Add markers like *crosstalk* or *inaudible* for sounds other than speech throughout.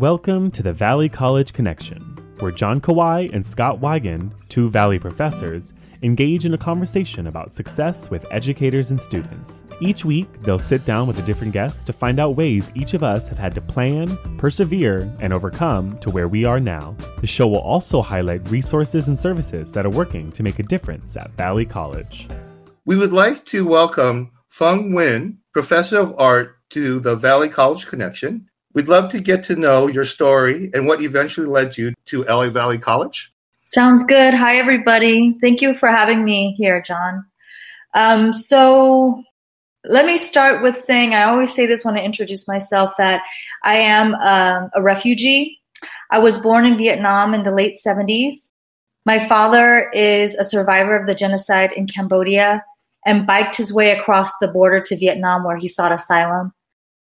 Welcome to the Valley College Connection, where John Kawai and Scott Wigan, two Valley professors, engage in a conversation about success with educators and students. Each week, they'll sit down with a different guest to find out ways each of us have had to plan, persevere, and overcome to where we are now. The show will also highlight resources and services that are working to make a difference at Valley College. We would like to welcome Phung Huynh, Professor of Art, to the Valley College Connection. We'd love to get to know your story and what eventually led you to LA Valley College. Sounds good. Hi, everybody. Thank you for having me here, John. Um, so, let me start with saying I always say this when I introduce myself that I am um, a refugee. I was born in Vietnam in the late 70s. My father is a survivor of the genocide in Cambodia and biked his way across the border to Vietnam where he sought asylum.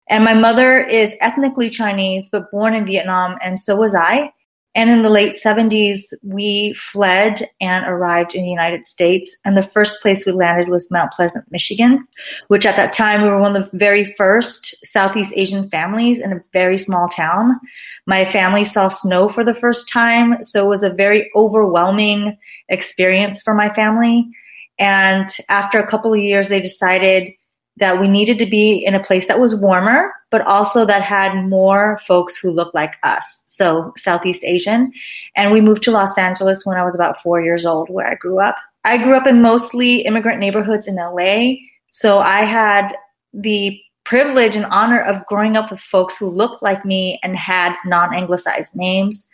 And my mother is ethnically Chinese, but born in Vietnam, and so was I. And in the late 70s, we fled and arrived in the United States. And the first place we landed was Mount Pleasant, Michigan, which at that time we were one of the very first Southeast Asian families in a very small town. My family saw snow for the first time, so it was a very overwhelming experience for my family. And after a couple of years, they decided that we needed to be in a place that was warmer, but also that had more folks who looked like us. So Southeast Asian. And we moved to Los Angeles when I was about four years old, where I grew up. I grew up in mostly immigrant neighborhoods in LA. So I had the privilege and honor of growing up with folks who looked like me and had non anglicized names.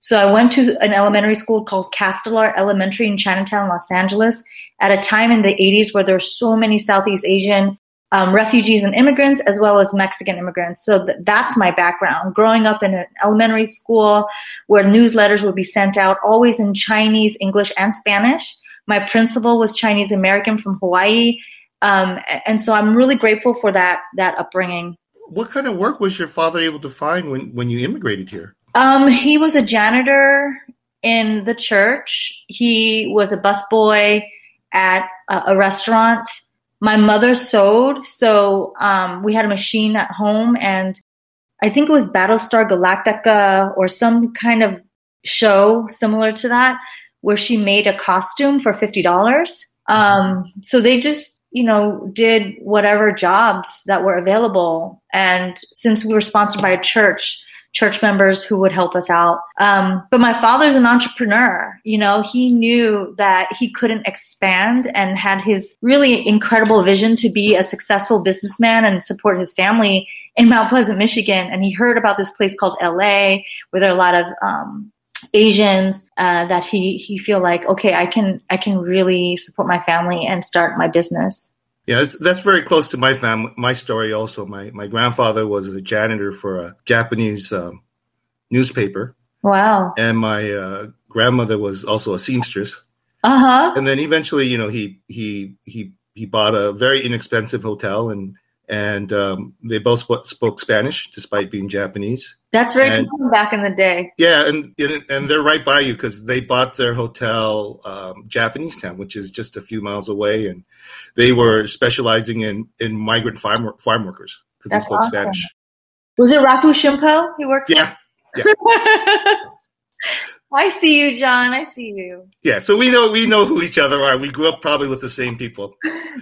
So I went to an elementary school called Castellar Elementary in Chinatown, Los Angeles, at a time in the 80s where there were so many Southeast Asian um, refugees and immigrants, as well as Mexican immigrants. So th- that's my background. Growing up in an elementary school where newsletters would be sent out, always in Chinese, English, and Spanish. My principal was Chinese American from Hawaii, um, and so I'm really grateful for that that upbringing. What kind of work was your father able to find when when you immigrated here? Um, he was a janitor in the church. He was a busboy at a, a restaurant my mother sewed, so um, we had a machine at home, and I think it was Battlestar Galactica or some kind of show similar to that, where she made a costume for fifty dollars. Um, so they just, you know, did whatever jobs that were available, and since we were sponsored by a church, church members who would help us out. Um, but my father's an entrepreneur. You know, he knew that he couldn't expand and had his really incredible vision to be a successful businessman and support his family in Mount Pleasant, Michigan. And he heard about this place called LA where there are a lot of, um, Asians uh, that he he feel like okay I can I can really support my family and start my business. Yeah, that's very close to my family. My story also. My my grandfather was a janitor for a Japanese um, newspaper. Wow. And my uh, grandmother was also a seamstress. Uh huh. And then eventually, you know, he he he he bought a very inexpensive hotel, and and um, they both spoke Spanish despite being Japanese. That's very and, common back in the day. Yeah, and and they're right by you because they bought their hotel um, Japanese Town, which is just a few miles away, and they were specializing in in migrant farm farm workers because they spoke awesome. Spanish. Was it Rafu Shimpo he worked? Yeah. yeah. *laughs* I see you, John. I see you. Yeah, so we know we know who each other are. We grew up probably with the same people.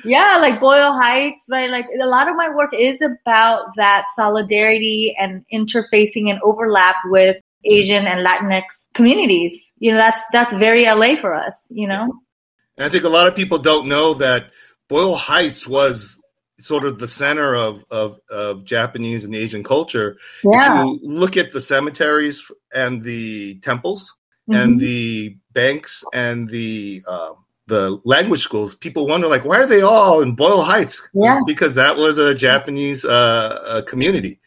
Yeah, like Boyle Heights, right? Like a lot of my work is about that solidarity and interfacing and overlap with Asian and Latinx communities. You know, that's that's very LA for us, you know. And I think a lot of people don't know that Boyle Heights was sort of the center of, of, of Japanese and Asian culture. Yeah. If you look at the cemeteries and the temples mm-hmm. and the banks and the uh, the language schools, people wonder like, why are they all in Boyle Heights? Yeah. Because that was a Japanese uh, community.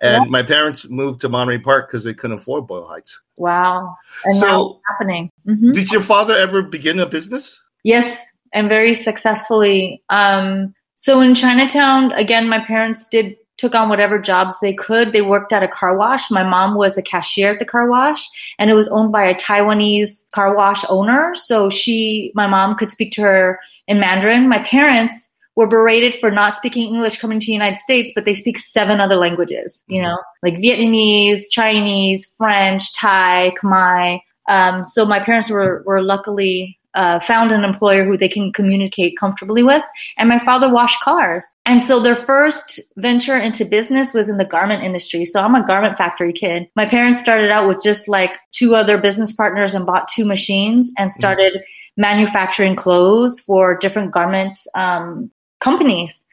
And yeah. my parents moved to Monterey Park because they couldn't afford Boyle Heights. Wow. And so, happening. Mm-hmm. Did your father ever begin a business? Yes, and very successfully. Um, so in Chinatown, again, my parents did took on whatever jobs they could. They worked at a car wash. My mom was a cashier at the car wash and it was owned by a Taiwanese car wash owner. So she, my mom could speak to her in Mandarin. My parents were berated for not speaking English coming to the United States, but they speak seven other languages, you know, like Vietnamese, Chinese, French, Thai, Khmer. Um, so my parents were, were luckily uh, found an employer who they can communicate comfortably with. And my father washed cars. And so their first venture into business was in the garment industry. So I'm a garment factory kid. My parents started out with just like two other business partners and bought two machines and started mm-hmm. manufacturing clothes for different garment um, companies.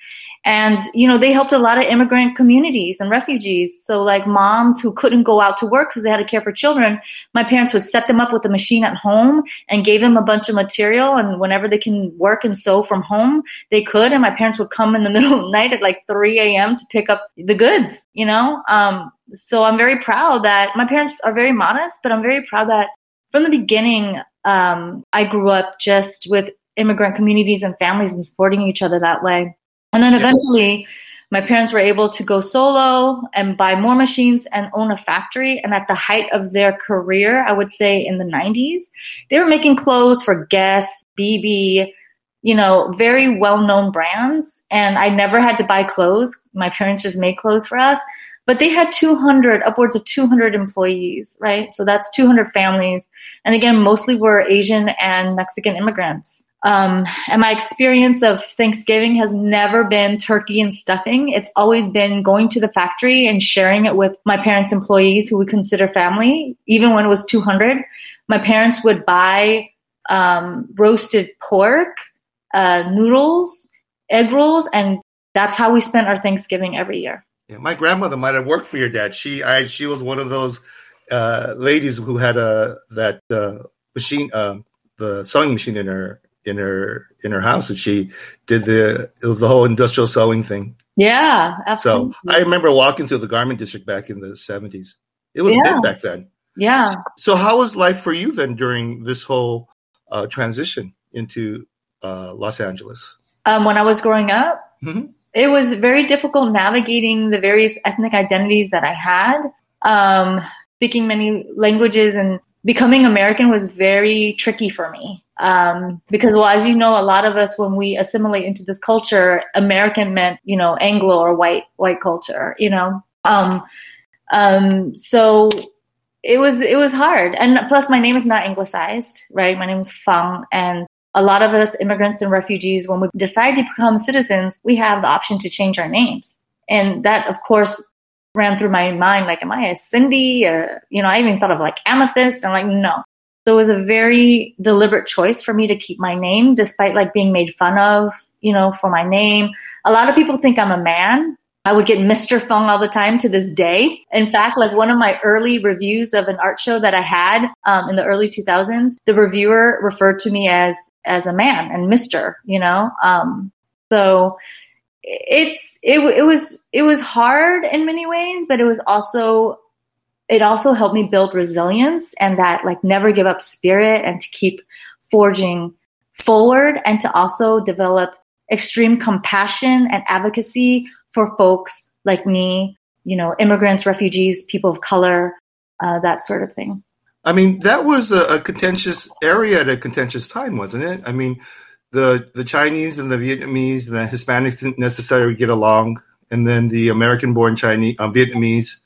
And, you know, they helped a lot of immigrant communities and refugees. So like moms who couldn't go out to work because they had to care for children, my parents would set them up with a machine at home and gave them a bunch of material. And whenever they can work and sew from home, they could. And my parents would come in the *laughs* middle of the night at like 3 a.m. to pick up the goods, you know? Um, so I'm very proud that my parents are very modest, but I'm very proud that from the beginning, um, I grew up just with immigrant communities and families and supporting each other that way. And then eventually, my parents were able to go solo and buy more machines and own a factory. And at the height of their career, I would say in the 90s, they were making clothes for Guess, BB, you know, very well known brands. And I never had to buy clothes. My parents just made clothes for us. But they had 200, upwards of 200 employees, right? So that's 200 families. And again, mostly were Asian and Mexican immigrants. Um, and my experience of Thanksgiving has never been turkey and stuffing. It's always been going to the factory and sharing it with my parents' employees who we consider family. Even when it was 200, my parents would buy um, roasted pork, uh, noodles, egg rolls, and that's how we spent our Thanksgiving every year. Yeah, my grandmother might have worked for your dad. She, I, she was one of those uh, ladies who had a that uh, machine, uh, the sewing machine in her in her in her house and she did the it was the whole industrial sewing thing. Yeah, absolutely. So I remember walking through the garment district back in the 70s. It was yeah. big back then. Yeah. So how was life for you then during this whole uh, transition into uh, Los Angeles? Um, when I was growing up, mm-hmm. it was very difficult navigating the various ethnic identities that I had. Um, speaking many languages and becoming American was very tricky for me. Um, because, well, as you know, a lot of us, when we assimilate into this culture, American meant, you know, Anglo or white, white culture, you know? Um, um, so it was, it was hard. And plus my name is not anglicized, right? My name is Phung and a lot of us immigrants and refugees, when we decide to become citizens, we have the option to change our names. And that, of course, ran through my mind like, am I a Cindy? Uh, you know, I even thought of like amethyst. I'm like, no. So it was a very deliberate choice for me to keep my name, despite like being made fun of, you know, for my name. A lot of people think I'm a man. I would get Mr. Fung all the time to this day. In fact, like one of my early reviews of an art show that I had um, in the early 2000s, the reviewer referred to me as as a man and Mr. You know, um, so it's it, it was it was hard in many ways, but it was also it also helped me build resilience and that like never give up spirit and to keep forging forward and to also develop extreme compassion and advocacy for folks like me, you know, immigrants, refugees, people of color, uh, that sort of thing. I mean, that was a, a contentious area at a contentious time, wasn't it? I mean, the the Chinese and the Vietnamese and the Hispanics didn't necessarily get along, and then the American-born Chinese uh, Vietnamese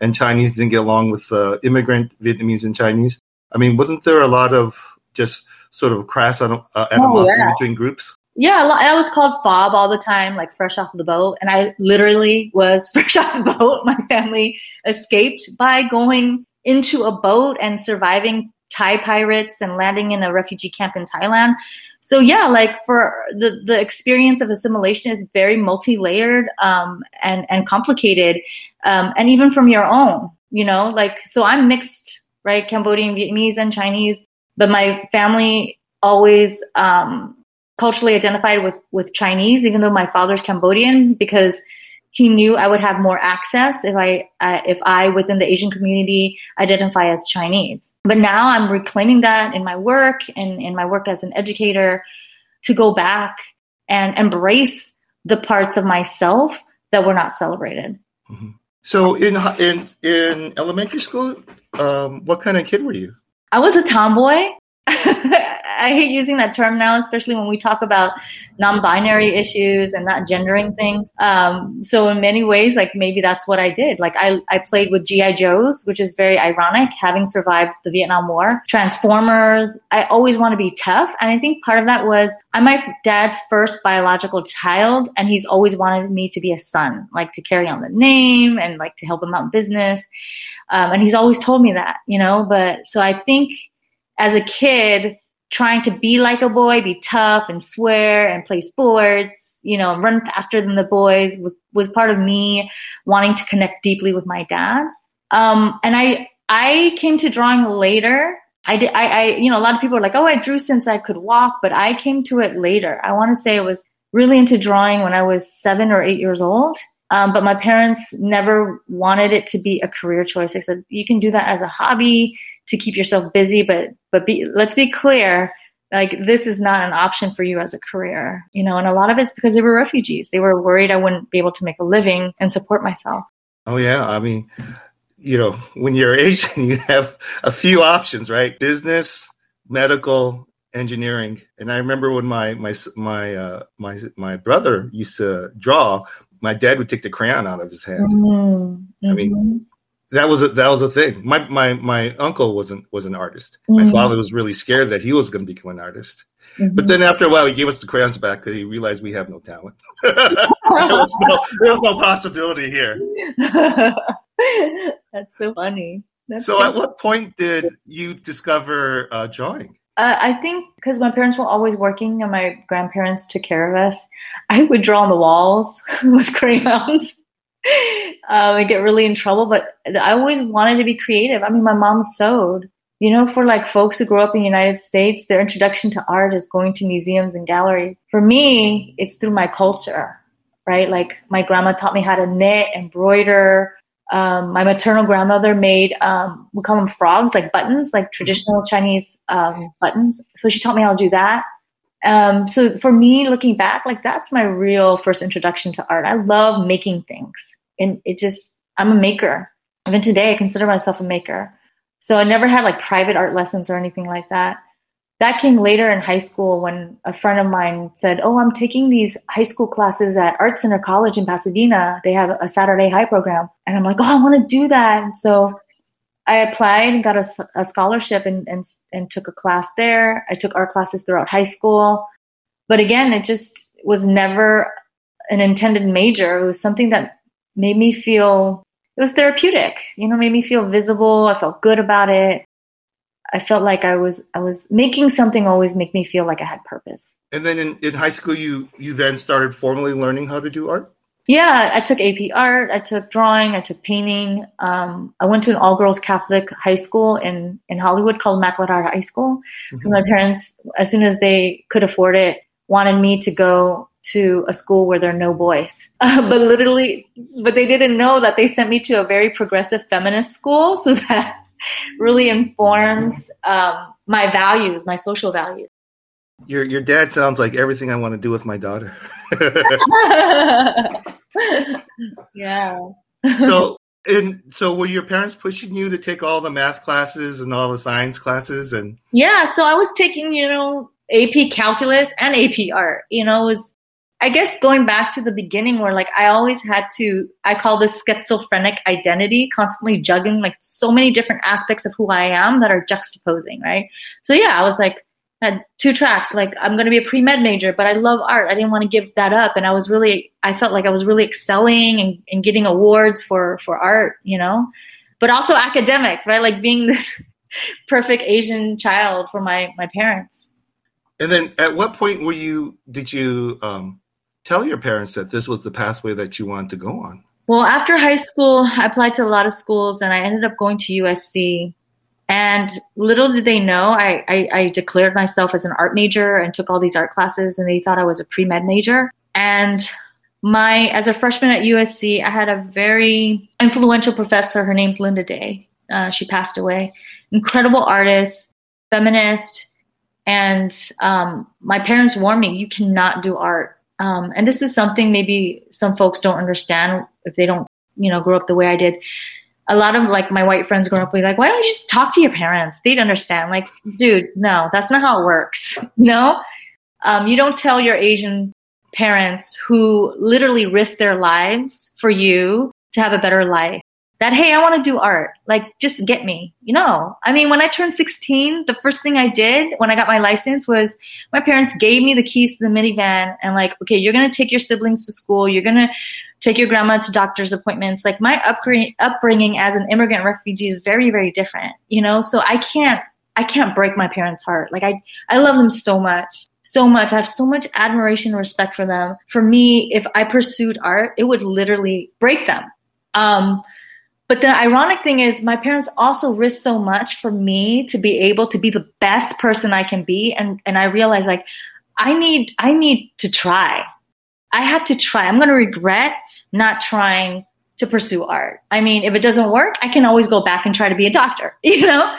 and Chinese didn't get along with the uh, immigrant Vietnamese and Chinese. I mean, wasn't there a lot of just sort of crass uh, animosity oh, yeah. between groups? Yeah, I was called fob all the time, like fresh off the boat, and I literally was *laughs* fresh off the boat. My family escaped by going into a boat and surviving Thai pirates and landing in a refugee camp in Thailand so yeah, like for the the experience of assimilation is very multi layered um, and and complicated, um, and even from your own, you know, like so I'm mixed, right, Cambodian, Vietnamese, and Chinese, but my family always um, culturally identified with with Chinese, even though my father's Cambodian, because he knew I would have more access if I uh, if I within the Asian community identify as Chinese. But now I'm reclaiming that in my work and in my work as an educator to go back and embrace the parts of myself that were not celebrated. Mm-hmm. So in in in elementary school, um, what kind of kid were you? I was a tomboy. I hate using that term now, especially when we talk about non-binary issues and not gendering things. Um, so in many ways, like maybe that's what I did. Like I, I played with GI Joes, which is very ironic, having survived the Vietnam War. Transformers. I always want to be tough, and I think part of that was I'm my dad's first biological child, and he's always wanted me to be a son, like to carry on the name and like to help him out in business. Um, and he's always told me that, you know. But so I think as a kid trying to be like a boy, be tough and swear and play sports, you know, run faster than the boys was, part of me wanting to connect deeply with my dad. Um, and I, I came to drawing later. I did, I, I, you know, a lot of people are like, oh, I drew since I could walk, but I came to it later. I want to say I was really into drawing when I was seven or eight years old. Um, but my parents never wanted it to be a career choice. They said, you can do that as a hobby to keep yourself busy, but but be, let's be clear, like this is not an option for you as a career, you know. And a lot of it's because they were refugees. They were worried I wouldn't be able to make a living and support myself. Oh yeah, I mean, you know, when you're *laughs* Asian, you have a few options, right? Business, medical, engineering. And I remember when my my my uh, my my brother used to draw, my dad would take the crayon out of his hand. Mm-hmm. I mean, mm-hmm that was a, that was a thing. My my my uncle wasn't was an artist. Mm-hmm. My father was really scared that he was going to become an artist. Mm-hmm. But then after a while, he gave us the crayons back because he realized we have no talent. *laughs* there, was no, there was no possibility here. *laughs* That's so funny. That's so, at what point did you discover uh, drawing? Uh, I think because my parents were always working and my grandparents took care of us, I would draw on the walls *laughs* with crayons um, I get really in trouble, but I always wanted to be creative. I mean, my mom sewed. You know, for like folks who grew up in the United States, their introduction to art is going to museums and galleries. For me, it's through my culture, right? Like my grandma taught me how to knit, embroider. Um, my maternal grandmother made, um, we call them frogs, like buttons, like traditional Chinese um, buttons. So she taught me how to do that. Um, so for me, looking back, like that's my real first introduction to art. I love making things, and it just I'm a maker. Even today, I consider myself a maker. So I never had like private art lessons or anything like that. That came later in high school when a friend of mine said, "Oh, I'm taking these high school classes at Art Center College in Pasadena. They have a Saturday high program." And I'm like, "Oh, I want to do that." And so I applied and got a, a scholarship and, and, and took a class there. I took art classes throughout high school. But again, it just was never an intended major. It was something that made me feel, it was therapeutic, you know, made me feel visible. I felt good about it. I felt like I was, I was making something always make me feel like I had purpose. And then in, in high school, you, you then started formally learning how to do art? Yeah, I took AP art, I took drawing, I took painting. Um, I went to an all girls Catholic high school in, in Hollywood called Immaculate High School. Mm-hmm. My parents, as soon as they could afford it, wanted me to go to a school where there are no boys. Uh, *laughs* but literally, but they didn't know that they sent me to a very progressive feminist school. *laughs* So that really informs um, my values, my social values. Your your dad sounds like everything I want to do with my daughter. *laughs* *laughs* yeah. so and so were your parents pushing you to take all the math classes and all the science classes and Yeah, so I was taking, you know, AP calculus and AP art. You know, it was I guess going back to the beginning where like I always had to I call this schizophrenic identity, constantly juggling like so many different aspects of who I am that are juxtaposing, right? So yeah, I was like had two tracks like i'm going to be a pre-med major but i love art. I didn't want to give that up and i was really i felt like i was really excelling and, and getting awards for for art you know? But also academics right? Like being *laughs* this perfect asian child for my my parents. And then at what point were you did you um, tell your parents that this was the pathway that you wanted to go on? Well after high school i applied to a lot of schools and i ended up going to usc and little did they know, I, I, I, declared myself as an art major and took all these art classes, and they thought I was a pre med major. And my, as a freshman at USC, I had a very influential professor. Her name's Linda Day. Uh, she passed away. Incredible artist, feminist, and um, my parents warned me, "You cannot do art." Um, and this is something maybe some folks don't understand if they don't, you know, grow up the way I did a lot of like my white friends growing up be like, why don't you just talk to your parents? They'd understand. Like, dude, no, that's not how it works. *laughs* no, um, you don't tell your Asian parents who literally risk their lives for you to have a better life that hey i want to do art like just get me you know i mean when i turned 16 the first thing i did when i got my license was my parents gave me the keys to the minivan and like okay you're going to take your siblings to school you're going to take your grandma to doctor's appointments like my upbringing, upbringing as an immigrant refugee is very very different you know so i can't i can't break my parents heart like i i love them so much so much i have so much admiration and respect for them for me if i pursued art it would literally break them um but the ironic thing is, my parents also risked so much for me to be able to be the best person I can be. And, and I realized like, I need, I need to try. I have to try. I'm going to regret not trying to pursue art. I mean, if it doesn't work, I can always go back and try to be a doctor, *laughs* you know?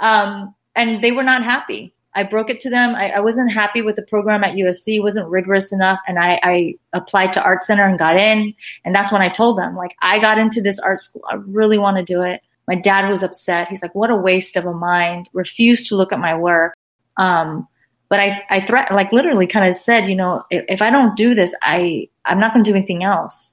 Um, and they were not happy. I broke it to them. I, I, wasn't happy with the program at USC. It wasn't rigorous enough. And I, I, applied to Art Center and got in. And that's when I told them, like, I got into this art school. I really want to do it. My dad was upset. He's like, what a waste of a mind. Refused to look at my work. Um, but I, I threat, like literally kind of said, you know, if, if I don't do this, I, I'm not going to do anything else.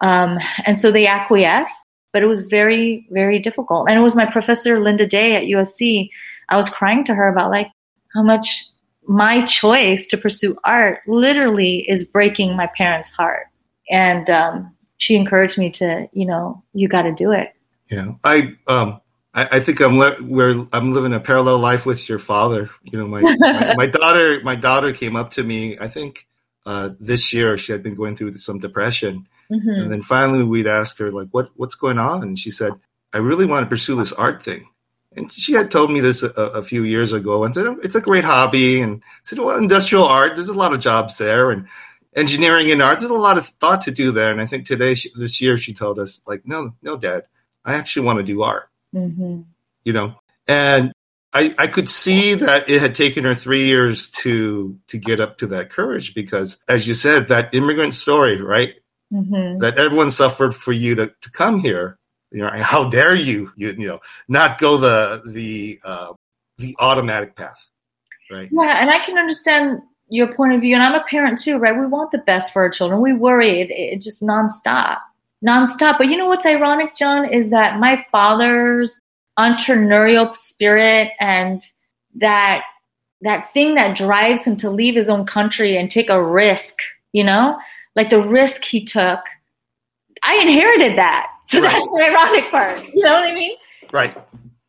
Um, and so they acquiesced, but it was very, very difficult. And it was my professor, Linda Day at USC. I was crying to her about like, how much my choice to pursue art literally is breaking my parents' heart. And um, she encouraged me to, you know, you got to do it. Yeah, I um, I, think I'm le- where I'm living a parallel life with your father. You know, my my, my, daughter my daughter came up to me. I think uh, this year she had been going through some depression, mm-hmm. and then finally we'd ask her like, "What what's going on?" And she said, "I really want to pursue this art thing." and she had told me this a, a, few years ago and said it's a great hobby and said well industrial art there's a lot of jobs there and engineering and art there's a lot of thought to do there and i think today she, this year she told us like no no dad i actually want to do art mm-hmm. you know and I, I could see that it had taken her three years to to get up to that courage because as you said that immigrant story right mm-hmm. that everyone suffered for you to, to come here you know, how dare you, you, you know, not go the the uh, the automatic path, right? Yeah, and I can understand your point of view, and I'm a parent too, right? We want the best for our children. We worry it, it just nonstop, nonstop. But you know what's ironic, John, is that my father's entrepreneurial spirit and that that thing that drives him to leave his own country and take a risk, you know, like the risk he took. I inherited that. *laughs* So right. that's the ironic part. You know what I mean? Right.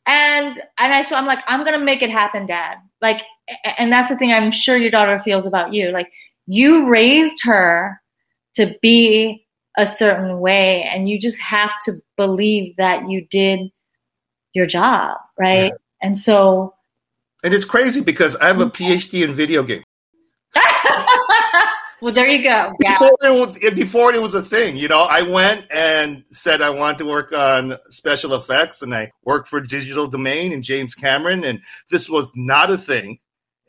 And and I so I'm like, I'm gonna make it happen, Dad. Like, and that's the thing I'm sure your daughter feels about you. Like, you raised her to be a certain way, and you just have to believe that you did your job, right? Yeah. And so, and it's crazy because I have a PhD in video games. Well, there you go. Yeah. Before, it was, before it was a thing, you know, I went and said I wanted to work on special effects, and I worked for Digital Domain and James Cameron, and this was not a thing.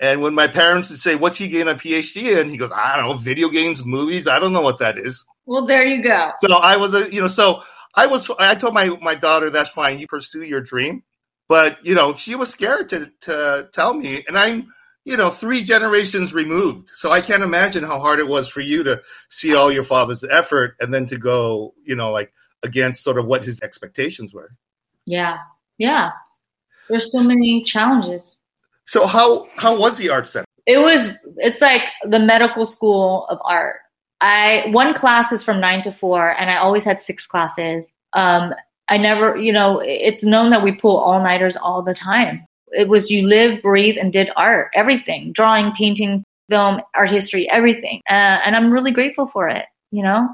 And when my parents would say, "What's he getting a PhD in?" he goes, "I don't know, video games, movies. I don't know what that is." Well, there you go. So I was a, you know, so I was. I told my my daughter, "That's fine. You pursue your dream." But you know, she was scared to to tell me, and I'm you know, three generations removed. So I can't imagine how hard it was for you to see all your father's effort and then to go, you know, like against sort of what his expectations were. Yeah. Yeah. There's so many challenges. So how how was the art center? It was it's like the medical school of art. I one class is from 9 to 4 and I always had six classes. Um I never, you know, it's known that we pull all-nighters all the time it was you live, breathe, and did art, everything, drawing, painting, film, art history, everything. Uh, and I'm really grateful for it. You know,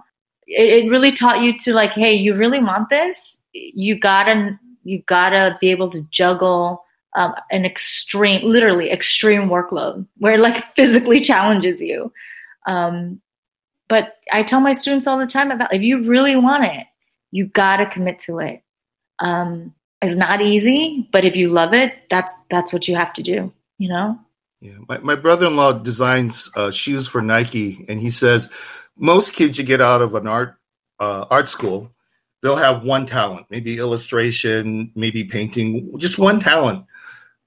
it, it really taught you to like, hey, you really want this? You gotta, you gotta be able to juggle um, an extreme, literally extreme workload where it like *laughs* physically challenges you. Um, but I tell my students all the time about if you really want it, you gotta commit to it. Um, is not easy, but if you love it, that's that's what you have to do, you know? Yeah. My, my brother-in-law designs uh, shoes for Nike and he says most kids you get out of an art uh, art school they'll have one talent, maybe illustration, maybe painting, just one talent.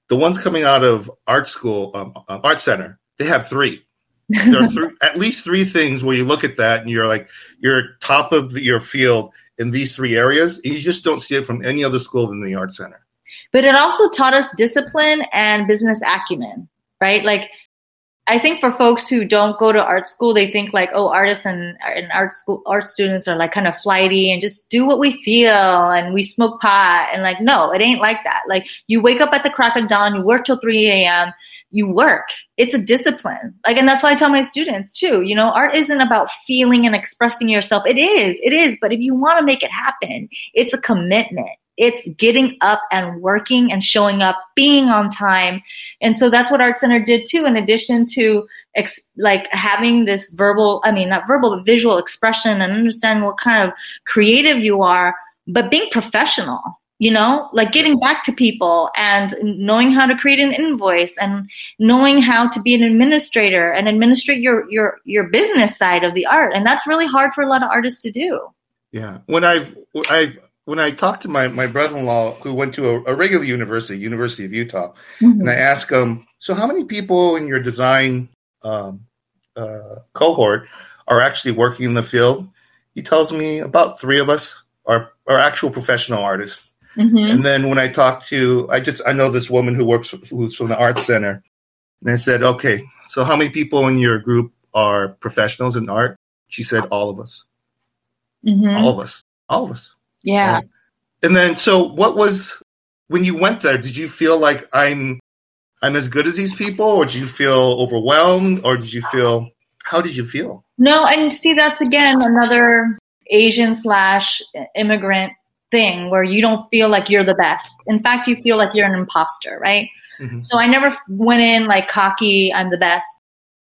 The ones coming out of art school, um, uh, art center, they have three. there are *laughs* three, at least three things where you look at that and you're like, you're top of the, your field in these three areas. You just don't see it from any other school than the art center. But it also taught us discipline and business acumen, right? Like I think for folks who don't go to art school, they think like, oh, artists and, and art school art students are like kind of flighty and just do what we feel and we smoke pot and like, no, it ain't like that. Like you wake up at the crack of dawn, you work till 3 a.m., you work. It's a discipline. Like, and that's why I tell my students too, you know, art isn't about feeling and expressing yourself. It is, it is. But if you want to make it happen, it's a commitment it's getting up and working and showing up, being on time. And so that's what Art Center did too, in addition to ex- like having this verbal, I mean, not verbal, but visual expression and understanding what kind of creative you are, but being professional, you know, like getting back to people and knowing how to create an invoice and knowing how to be an administrator and administrate your, your, your business side of the art. And that's really hard for a lot of artists to do. Yeah. When I've, I've, when I talked to my, my brother-in-law who went to a, a regular university, University of Utah, mm-hmm. and I asked him, so how many people in your design um, uh, cohort are actually working in the field? He tells me about three of us are, are actual professional artists. Mm-hmm. And then when I talked to, I just, I know this woman who works, who's from the art center. And I said, okay, so how many people in your group are professionals in art? She said, all of us. Mm-hmm. All of us. All of us. Yeah. Right? And then, so what was when you went there? Did you feel like I'm I'm as good as these people, or did you feel overwhelmed, or did you feel how did you feel? No, and see, that's again another Asian slash immigrant thing where you don't feel like you're the best. In fact, you feel like you're an imposter, right? Mm-hmm. So I never went in like cocky, I'm the best.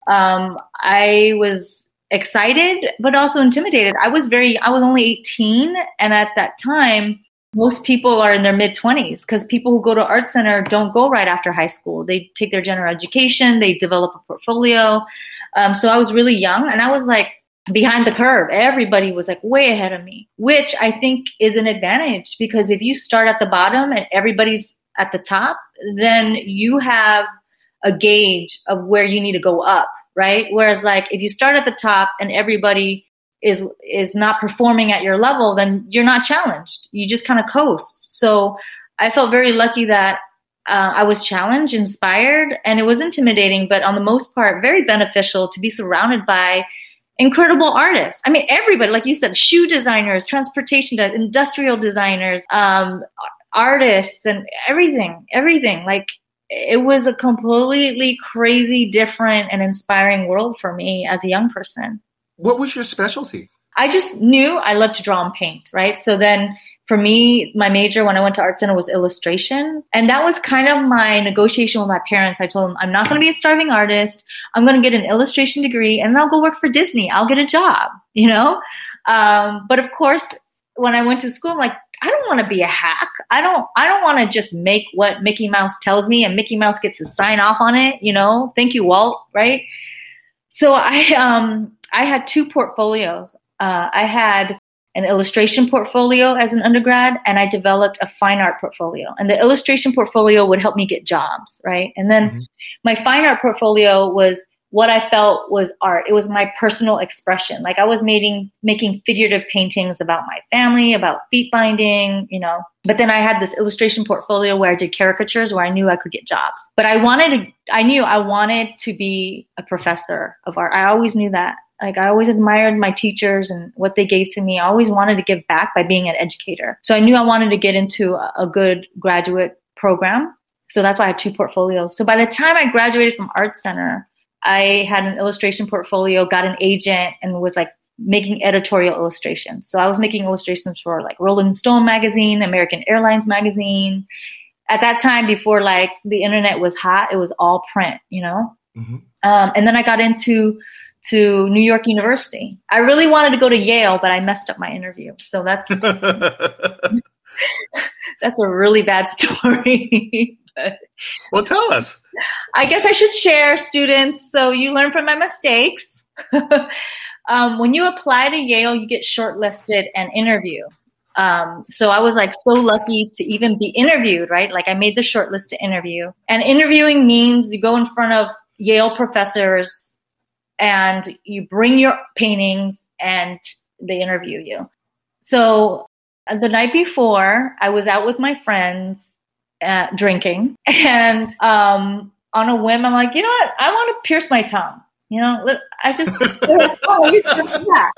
Um, I was excited, but also intimidated. I was very, I was only 18. And at that time, most people are in their mid 20s because people who go to art center don't go right after high school. They take their general education, they develop a portfolio. Um, so I was really young and I was like behind the curve. Everybody was like way ahead of me, which I think is an advantage because if you start at the bottom and everybody's at the top, then you have a gauge of where you need to go up right? Whereas like if you start at the top and everybody is is not performing at your level, then you're not challenged. You just kind of coast. So I felt very lucky that uh, I was challenged, inspired, and it was intimidating, but on the most part, very beneficial to be surrounded by incredible artists. I mean, everybody, like you said, shoe designers, transportation, industrial designers, um, artists, and everything, everything. Like it was a completely crazy, different, and inspiring world for me as a young person. What was your specialty? I just knew I loved to draw and paint, right? So then for me, my major when I went to art center was illustration. And that was kind of my negotiation with my parents. I told them, I'm not going to be a starving artist. I'm going to get an illustration degree and then I'll go work for Disney. I'll get a job, you know? Um, but of course, when I went to school, I'm like, I don't want to be a hack. I don't I don't want to just make what Mickey Mouse tells me and Mickey Mouse gets to sign off on it, you know. Thank you, Walt, right? So I um I had two portfolios. Uh, I had an illustration portfolio as an undergrad and I developed a fine art portfolio. And the illustration portfolio would help me get jobs, right? And then mm-hmm. my fine art portfolio was what I felt was art. It was my personal expression. Like I was making making figurative paintings about my family, about feet binding, you know. But then I had this illustration portfolio where I did caricatures where I knew I could get jobs. But I wanted to I knew I wanted to be a professor of art. I always knew that. Like I always admired my teachers and what they gave to me. I always wanted to give back by being an educator. So I knew I wanted to get into a, good graduate program. So that's why I had two portfolios. So by the time I graduated from Art Center, I had an illustration portfolio, got an agent, and was like making editorial illustrations. So I was making illustrations for like Rolling Stone magazine, American Airlines magazine. At that time, before like the internet was hot, it was all print, you know. Mm-hmm. Um, and then I got into to New York University. I really wanted to go to Yale, but I messed up my interview. So that's *laughs* that's a really bad *laughs* story. well, tell us. I guess I should share, students, so you learn from my mistakes. *laughs* um, when you apply to Yale, you get shortlisted and interview. Um, so I was like so lucky to even be interviewed, right? Like I made the shortlist to interview. And interviewing means you go in front of Yale professors and you bring your paintings and they interview you. So the night before, I was out with my friends uh, drinking, *laughs* and um, on a whim, I'm like, you know what? I want to pierce my tongue. You know, I just, *laughs* *laughs* oh, yeah,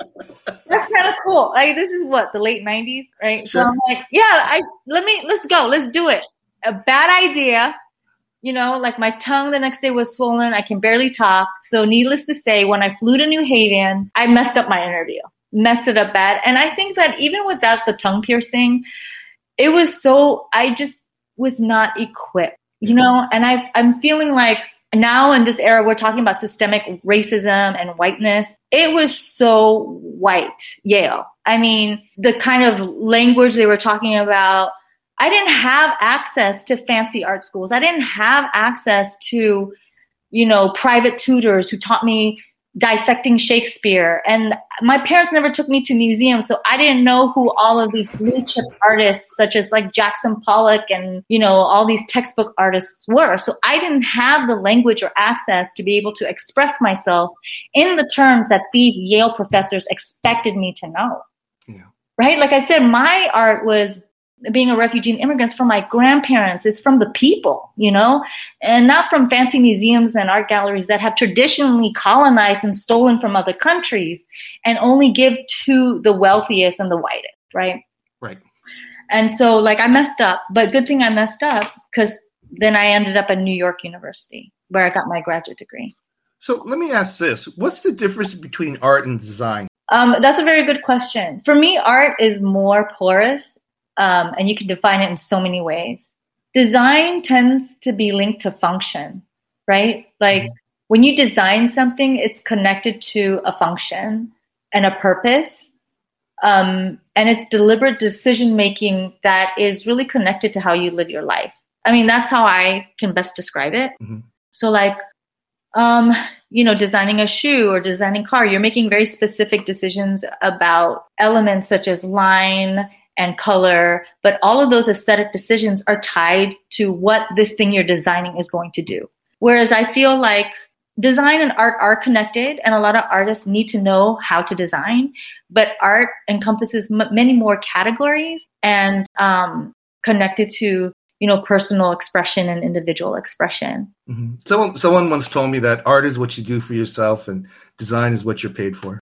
that's kind of cool. Like, this is what the late '90s, right? Sure. So I'm like, yeah, I let me, let's go, let's do it. A bad idea, you know, like my tongue the next day was swollen. I can barely talk. So, needless to say, when I flew to New Haven, I messed up my interview messed it up bad. And I think that even without the tongue piercing, it was so, I just was not equipped, you know, and I, I'm feeling like now in this era, we're talking about systemic racism and whiteness. It was so white, Yale. I mean, the kind of language they were talking about, I didn't have access to fancy art schools. I didn't have access to, you know, private tutors who taught me dissecting Shakespeare. And my parents never took me to museums, so I didn't know who all of these blue chip artists, such as like Jackson Pollock and, you know, all these textbook artists were. So I didn't have the language or access to be able to express myself in the terms that these Yale professors expected me to know. Yeah. Right? Like I said, my art was being a refugee and immigrants from my grandparents. It's from the people, you know, and not from fancy museums and art galleries that have traditionally colonized and stolen from other countries and only give to the wealthiest and the whitest, right? Right. And so, like, I messed up, but good thing I messed up because then I ended up at New York University where I got my graduate degree. So let me ask this: What's the difference between art and design? Um, that's a very good question. For me, art is more porous um, and you can define it in so many ways. Design tends to be linked to function, right? Like mm-hmm. when you design something, it's connected to a function and a purpose. Um, and it's deliberate decision making that is really connected to how you live your life. I mean, that's how I can best describe it. Mm-hmm. So, like, um, you know, designing a shoe or designing a car, you're making very specific decisions about elements such as line and color, but all of those aesthetic decisions are tied to what this thing you're designing is going to do. Whereas I feel like design and art are connected and a lot of artists need to know how to design, but art encompasses m- many more categories and um, connected to you know personal expression and individual expression. Mm-hmm. Someone someone once told me that art is what you do for yourself and design is what you're paid for.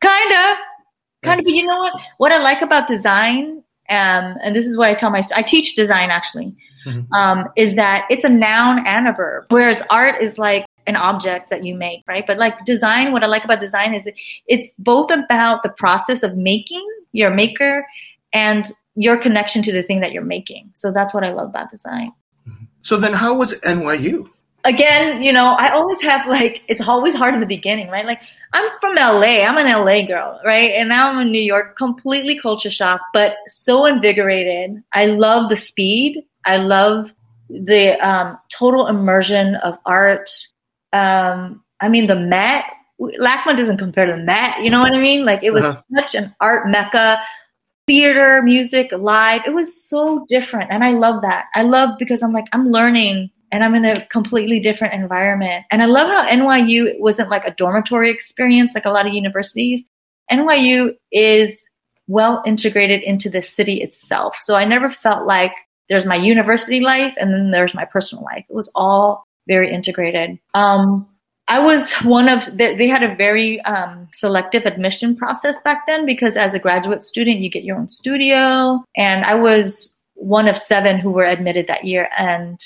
Kinda, kind of but you know what? What i like about design um, and this is what i tell my i teach design actually mm-hmm. um, is that it's a noun and a verb whereas art is like an object that you make right? But like design what i like about design is it's both about the process of making your maker and your connection to the thing that you're making. So that's what i love about design. Mm-hmm. so then how was nyu again, you know, I always have like, it's always hard in the beginning, right? Like, I'm from LA, I'm an LA girl, right? And now I'm in New York, completely culture shock, but so invigorated. I love the speed. I love the um, total immersion of art. Um, I mean, the Met, LACMA doesn't compare to the Met, you know what I mean? Like, it was uh-huh. such an art mecca. Theater, music, live. It was so different. And I love that. I love because I'm like, I'm learning and I'm in a completely different environment. And I love how NYU wasn't like a dormitory experience like a lot of universities. NYU is well integrated into the city itself. So I never felt like there's my university life and then there's my personal life. It was all very integrated. Um, I was one of, they had a very um, selective admission process back then because as a graduate student, you get your own studio. And I was one of seven who were admitted that year. And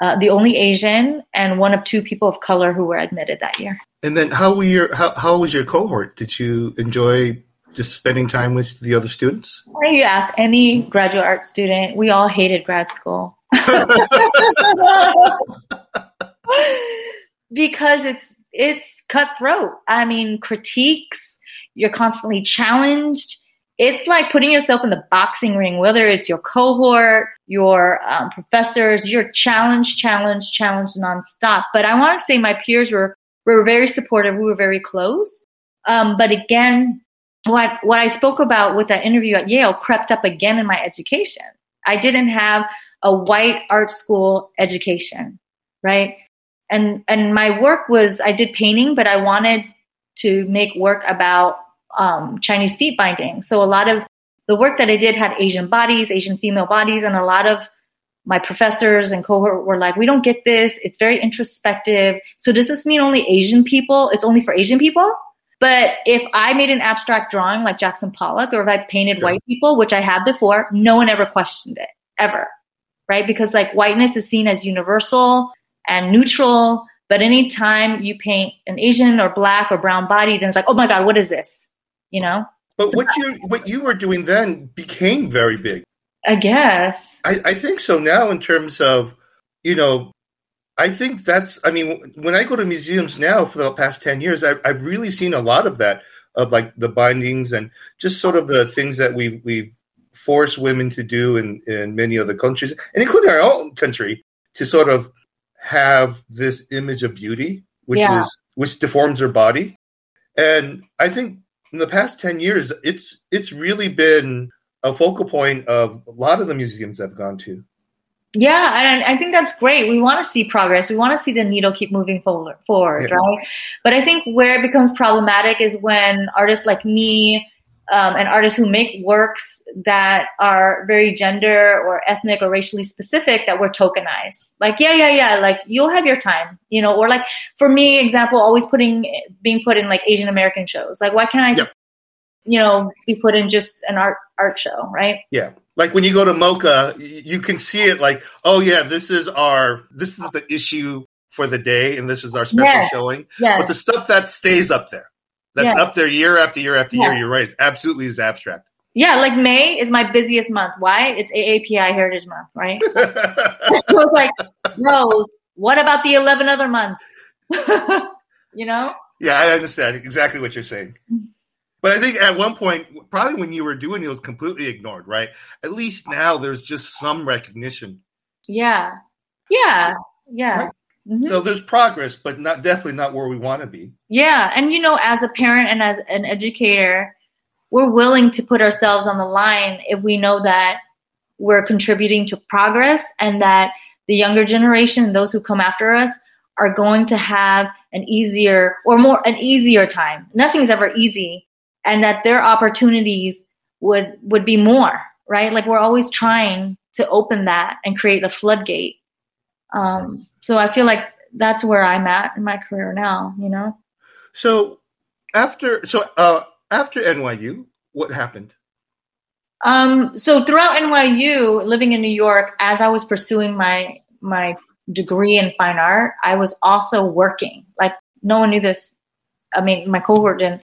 uh, the only Asian and one of two people of color who were admitted that year. And then, how were your how, how was your cohort? Did you enjoy just spending time with the other students? You ask any graduate art student, we all hated grad school *laughs* *laughs* because it's it's cutthroat. I mean, critiques. You're constantly challenged it's like putting yourself in the boxing ring, whether it's your cohort, your um, professors, you're challenged, challenged, challenged nonstop. But I want to say my peers were, were very supportive. We were very close. Um, but again, what what I spoke about with that interview at Yale crept up again in my education. I didn't have a white art school education, right? And and my work was I did painting, but I wanted to make work about um, Chinese feet binding. So a lot of the work that I did had Asian bodies, Asian female bodies, and a lot of my professors and cohort were like, we don't get this. It's very introspective. So does this mean only Asian people? It's only for Asian people? But if I made an abstract drawing like Jackson Pollock, or if I painted sure. white people, which I have before, no one ever questioned it, ever. Right? Because like whiteness is seen as universal and neutral. But anytime you paint an Asian or black or brown body, then it's like, oh my God, what is this? You know? But what you what you were doing then became very big. I guess. I, I think so now in terms of, you know, I think that's, I mean, when I go to museums now for the past 10 years, I, I've really seen a lot of that, of like the bindings and just sort of the things that we, we've forced women to do in, in many other countries, and including our own country, to sort of have this image of beauty, which yeah. is, which deforms their body. And I think in the past 10 years, it's, it's really been a focal point of a lot of the museums I've gone to. Yeah, and I think that's great. We want to see progress. We want to see the needle keep moving forward, forward yeah. right? But I think where it becomes problematic is when artists like me um, and artists who make works that are very gender or ethnic or racially specific that were tokenized. Like, yeah, yeah, yeah, like you'll have your time, you know, or like for me, example, always putting, being put in like Asian American shows. Like, why can't I just, you know, be put in just an art, art show, right? Yeah like when you go to MoCA, you can see it like, oh yeah, this is our this is the issue for the day, and this is our special yes. showing. Yes. But the stuff that stays up there, that's up there year after year after year. You're right. It's absolutely is abstract. Yeah, like May is my busiest month. Why? It's AAPI Heritage Month, right? *laughs* *laughs* so it's like, Rose, what about the 11 other months? *laughs* you know? Yeah, I understand exactly what you're saying. But I think at one point, probably when you were doing it, it was completely ignored, right? At least now there's just some recognition. Yeah. Yeah. Yeah. Mm-hmm. So there's progress, but not definitely not where we want to be. Yeah. And you know, as a parent and as an educator, we're willing to put ourselves on the line if we know that we're contributing to progress and that the younger generation and those who come after us are going to have an easier or more an easier time. Nothing's ever easy, and that their opportunities would would be more right like we're always trying to open that and create a floodgate um, so i feel like that's where i'm at in my career now you know? So after so uh, after nyu what happened? Um, so throughout nyu living in new york as i was pursuing my my degree in fine art i was also working. Like no one knew this. I mean my cohort didn't.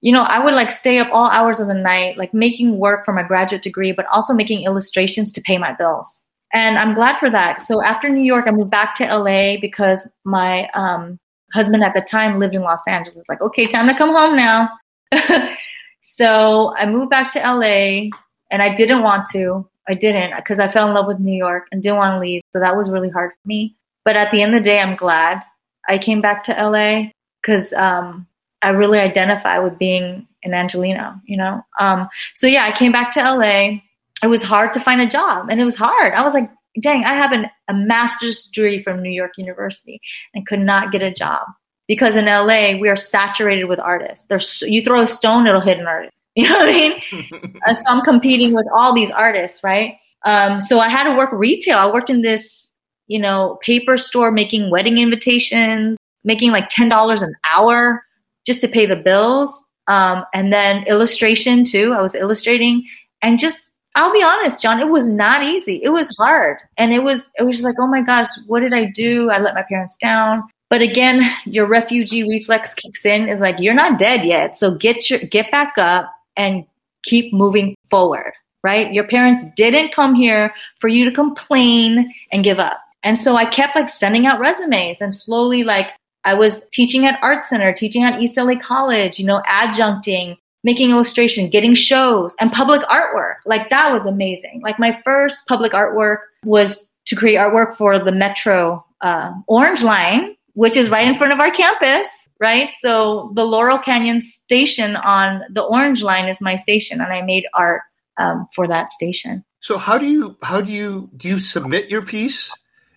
You know, I would like stay up all hours of the night, like making work for my graduate degree, but also making illustrations to pay my bills. And I'm glad for that. So after New York, I moved back to LA because my um, husband at the time lived in Los Angeles. Like, okay, time to come home now. *laughs* so I moved back to LA and I didn't want to. I didn't because I fell in love with New York and didn't want to leave. So that was really hard for me. But at the end of the day, I'm glad I came back to LA because um, I really identify with being an Angeleno, you know? Um, so yeah, I came back to LA. It was hard to find a job and it was hard. I was like, dang, I have an, a master's degree from New York University and could not get a job because in LA, we are saturated with artists. There's, you throw a stone, it'll hit an artist. *laughs* You know what I mean? *laughs* uh, so I'm competing with all these artists, right? Um, so I had to work retail. I worked in this, you know, paper store making wedding invitations, making like $10 an hour just to pay the bills. Um, and then illustration too. I was illustrating and just, I'll be honest, John, it was not easy. It was hard. And it was, it was just like, oh my gosh, what did I do? I let my parents down. But again, your refugee reflex kicks in is like, you're not dead yet. So get your, get back up and keep moving forward, right? Your parents didn't come here for you to complain and give up. And so I kept like sending out resumes and slowly like I was teaching at Art Center, teaching at East LA College, you know, adjuncting, making illustration, getting shows and public artwork. Like that was amazing. Like my first public artwork was to create artwork for the Metro uh, Orange Line, which is right in front of our campus. right? So the Laurel Canyon station on the Orange Line is my station, and I made art um, for that station. So how do you how do you do you submit your piece,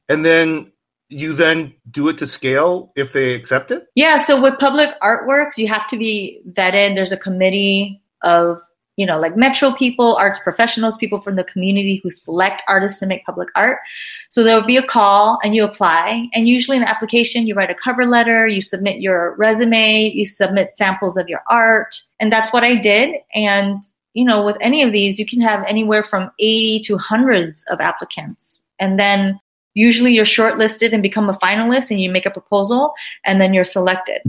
and then you then do it to scale if they accept it? Yeah. So with public artworks, you have to be vetted. There's a committee of you know, like Metro people, arts professionals, people from the community who select artists to make public art. So there will be a call and you apply. And usually in the application, you write a cover letter, you submit your resume, you submit samples of your art. And that's what I did. And, you know, with any of these, you can have anywhere from 80 to hundreds of applicants. And then usually you're shortlisted and become a finalist and you make a proposal and then you're selected.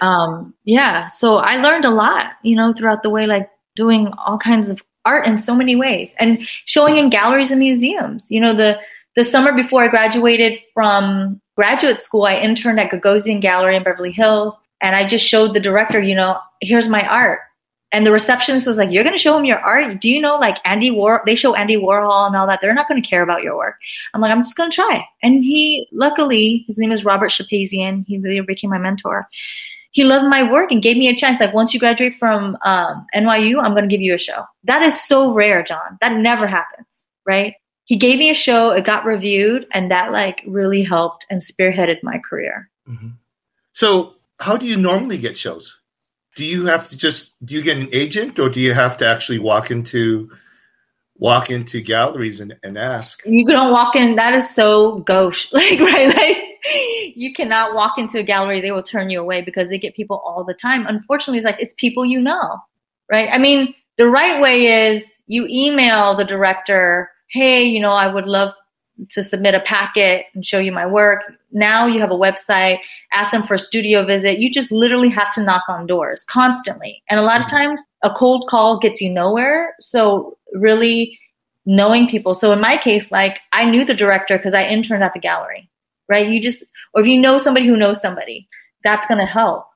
Um, yeah. So I learned a lot, you know, throughout the way, like doing all kinds of art in so many ways and showing in galleries and museums. You know, the the summer before I graduated from graduate school, I interned at Gagosian Gallery in Beverly Hills, and I just showed the director, you know, here's my art. And the receptionist was like, "You're going to show him your art? Do you know like Andy War? They show Andy Warhol and all that. They're not going to care about your work." I'm like, "I'm just going to try." And he, luckily, his name is Robert Shapazian. He became my mentor he loved my work and gave me a chance. Like once you graduate from um, NYU, I'm going to give you a show. That is so rare, John. That never happens, right? He gave me a show. It got reviewed, and that like really helped and spearheaded my career. Mm-hmm. So, how do you normally get shows? Do you have to just do you get an agent, or do you have to actually walk into walk into galleries and, and ask? You don't walk in. That is so gauche, *laughs* like right, like you cannot walk into a gallery, they will turn you away because they get people all the time. Unfortunately, it's like it's people you know, right? I mean, the right way is you email the director, hey, you know, I would love to submit a packet and show you my work. Now you have a website, ask them for a studio visit. You just literally have to knock on doors constantly. And a lot of mm-hmm. times a cold call gets you nowhere. So really knowing people. So in my case, like I knew the director because I interned at the gallery right? You just, or if you know somebody who knows somebody, that's going to help.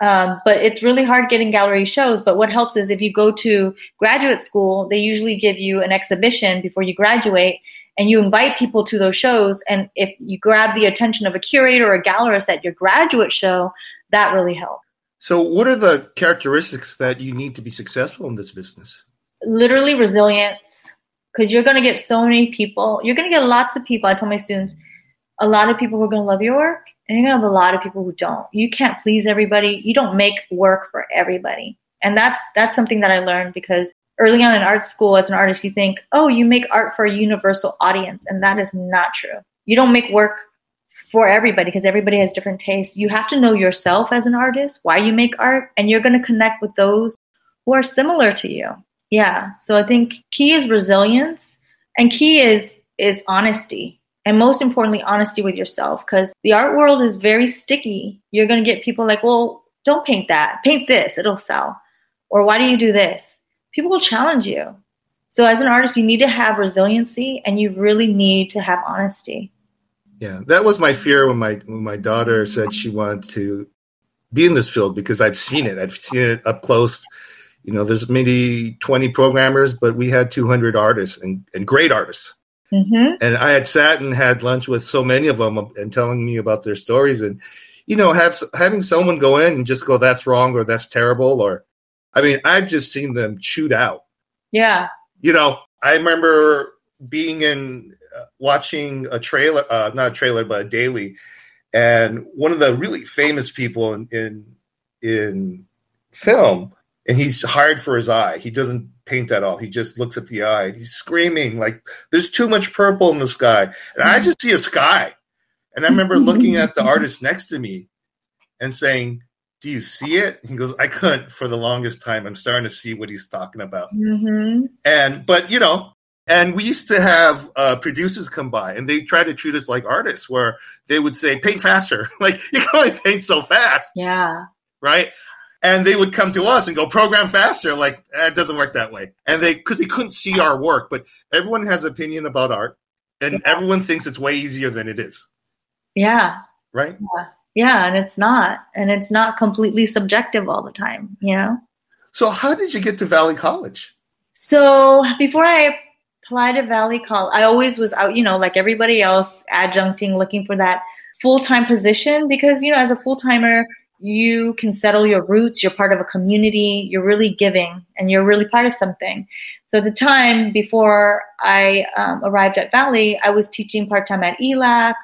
Um, but it's really hard getting gallery shows. But what helps is if you go to graduate school, they usually give you an exhibition before you graduate and you invite people to those shows. And if you grab the attention of a curator or a gallerist at your graduate show, that really helps. So, what are the characteristics that you need to be successful in this business? Literally resilience, because you're going to get so many people. You're going to get lots of people. I tell my students, a lot of people who are going to love your work and you're going to have a lot of people who don't. You can't please everybody. You don't make work for everybody. And that's that's something that I learned because early on in art school as an artist you think, "Oh, you make art for a universal audience." And that is not true. You don't make work for everybody because everybody has different tastes. You have to know yourself as an artist, why you make art, and you're going to connect with those who are similar to you. Yeah. So I think key is resilience and key is is honesty and most importantly honesty with yourself because the art world is very sticky you're going to get people like well don't paint that paint this it'll sell or why do you do this people will challenge you so as an artist you need to have resiliency and you really need to have honesty yeah that was my fear when my when my daughter said she wanted to be in this field because i've seen it i've seen it up close you know there's maybe 20 programmers but we had 200 artists and, and great artists Mm-hmm. And I had sat and had lunch with so many of them and telling me about their stories. And, you know, have, having someone go in and just go, that's wrong or that's terrible. Or, I mean, I've just seen them chewed out. Yeah. You know, I remember being in, uh, watching a trailer, uh, not a trailer, but a daily. And one of the really famous people in, in, in film, and he's hired for his eye. He doesn't paint at all. He just looks at the eye. He's screaming like there's too much purple in the sky. And I just see a sky. And I remember looking at the artist next to me and saying, Do you see it? He goes, I couldn't for the longest time. I'm starting to see what he's talking about. Mm-hmm. And, but you know, and we used to have uh, producers come by and they try to treat us like artists where they would say, paint faster. *laughs* like, you can only paint so fast. Yeah. Right and they would come to us and go program faster like eh, it doesn't work that way and they because they couldn't see our work but everyone has opinion about art and yeah. everyone thinks it's way easier than it is yeah right yeah. Yeah and it's not and it's not completely subjective all the time you know so how did you get to valley college so before i applied to valley college i always was out you know like everybody else adjuncting looking for that full-time position because you know as a full-timer you can settle your roots. You're part of a community. You're really giving and you're really part of something. So at the time before I um, arrived at Valley, I was teaching part time at ELAC.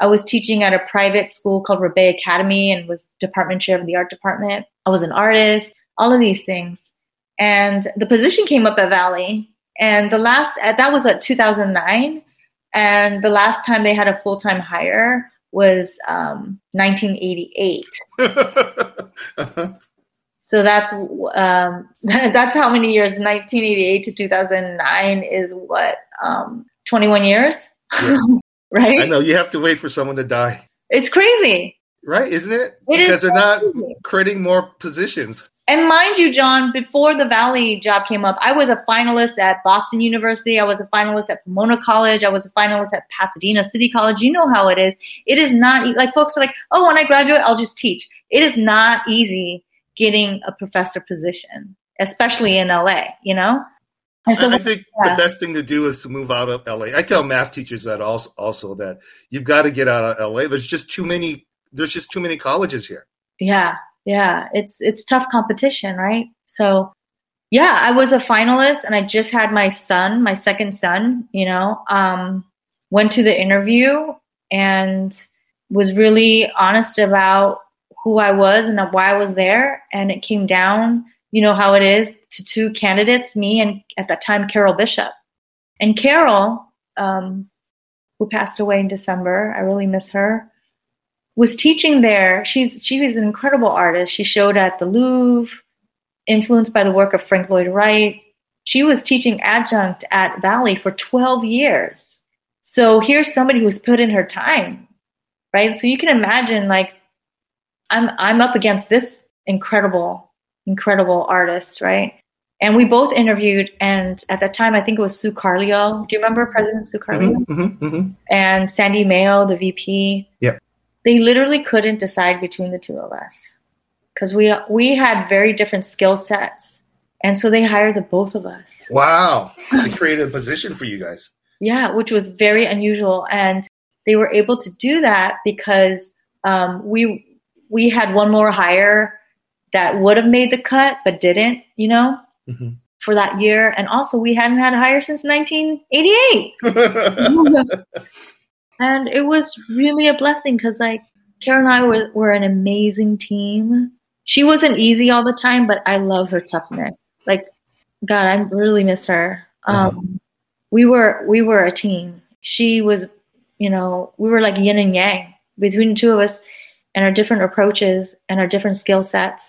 I was teaching at a private school called Rebbe Academy and was department chair of the art department. I was an artist, all of these things. And the position came up at Valley. And the last, that was at 2009. And the last time they had a full time hire was um, 1988. uh-huh. *laughs* So that's um, *laughs* that's how many years? 1988 to 2009 is what? Um, 21 years, yeah. *laughs* right? I know you have to wait for someone to die. It's crazy, right? Isn't it? it because is they're not creating more positions. And mind you, John, before the Valley job came up, I was a finalist at Boston University. I was a finalist at Pomona College. I was a finalist at Pasadena City College. You know how it is. It is not like folks are like, oh, when I graduate, I'll just teach. It is not easy getting a professor position, especially in LA, you know? And so, I think yeah. the best thing to do is to move out of LA. I tell math teachers that also, also that you've got to get out of LA. There's just too many, there's just too many colleges here. Yeah yeah, it's it's tough competition, right? So yeah, I was a finalist and I just had my son, my second son, you know, um, went to the interview and was really honest about who I was and why I was there. And it came down, you know, how it is to two candidates, me and at that time, Carol Bishop. And Carol, um, who passed away in December, I really miss her was teaching there. She's she was an incredible artist. She showed at the Louvre, influenced by the work of Frank Lloyd Wright. She was teaching adjunct at Valley for 12 years. So here's somebody who's put in her time, right? So you can imagine like I'm I'm up against this incredible, incredible artist, right? And we both interviewed, and at that time, I think it was Sue Carleo. Do you remember President Sue Carleo? Mm-hmm, mm-hmm, mm-hmm. And Sandy Mayo, the VP. Yeah they literally couldn't decide between the two of us because we we had very different skill sets, and so they hired the both of us. Wow, they created a position for you guys. Yeah, which was very unusual, and they were able to do that because um, we we had one more hire that would have made the cut but didn't. You know. Mm-hmm for that year. And also, we hadn't had a hire since 1988. *laughs* And it was really a blessing because, like, Kara and I were, were an amazing team. She wasn't easy all the time, but I love her toughness. Like, God, I really miss her. Uh-huh. Um, uh-huh. We were we were a team. She was, you know, we were like yin and yang between the two of us, and our different approaches and our different skill sets.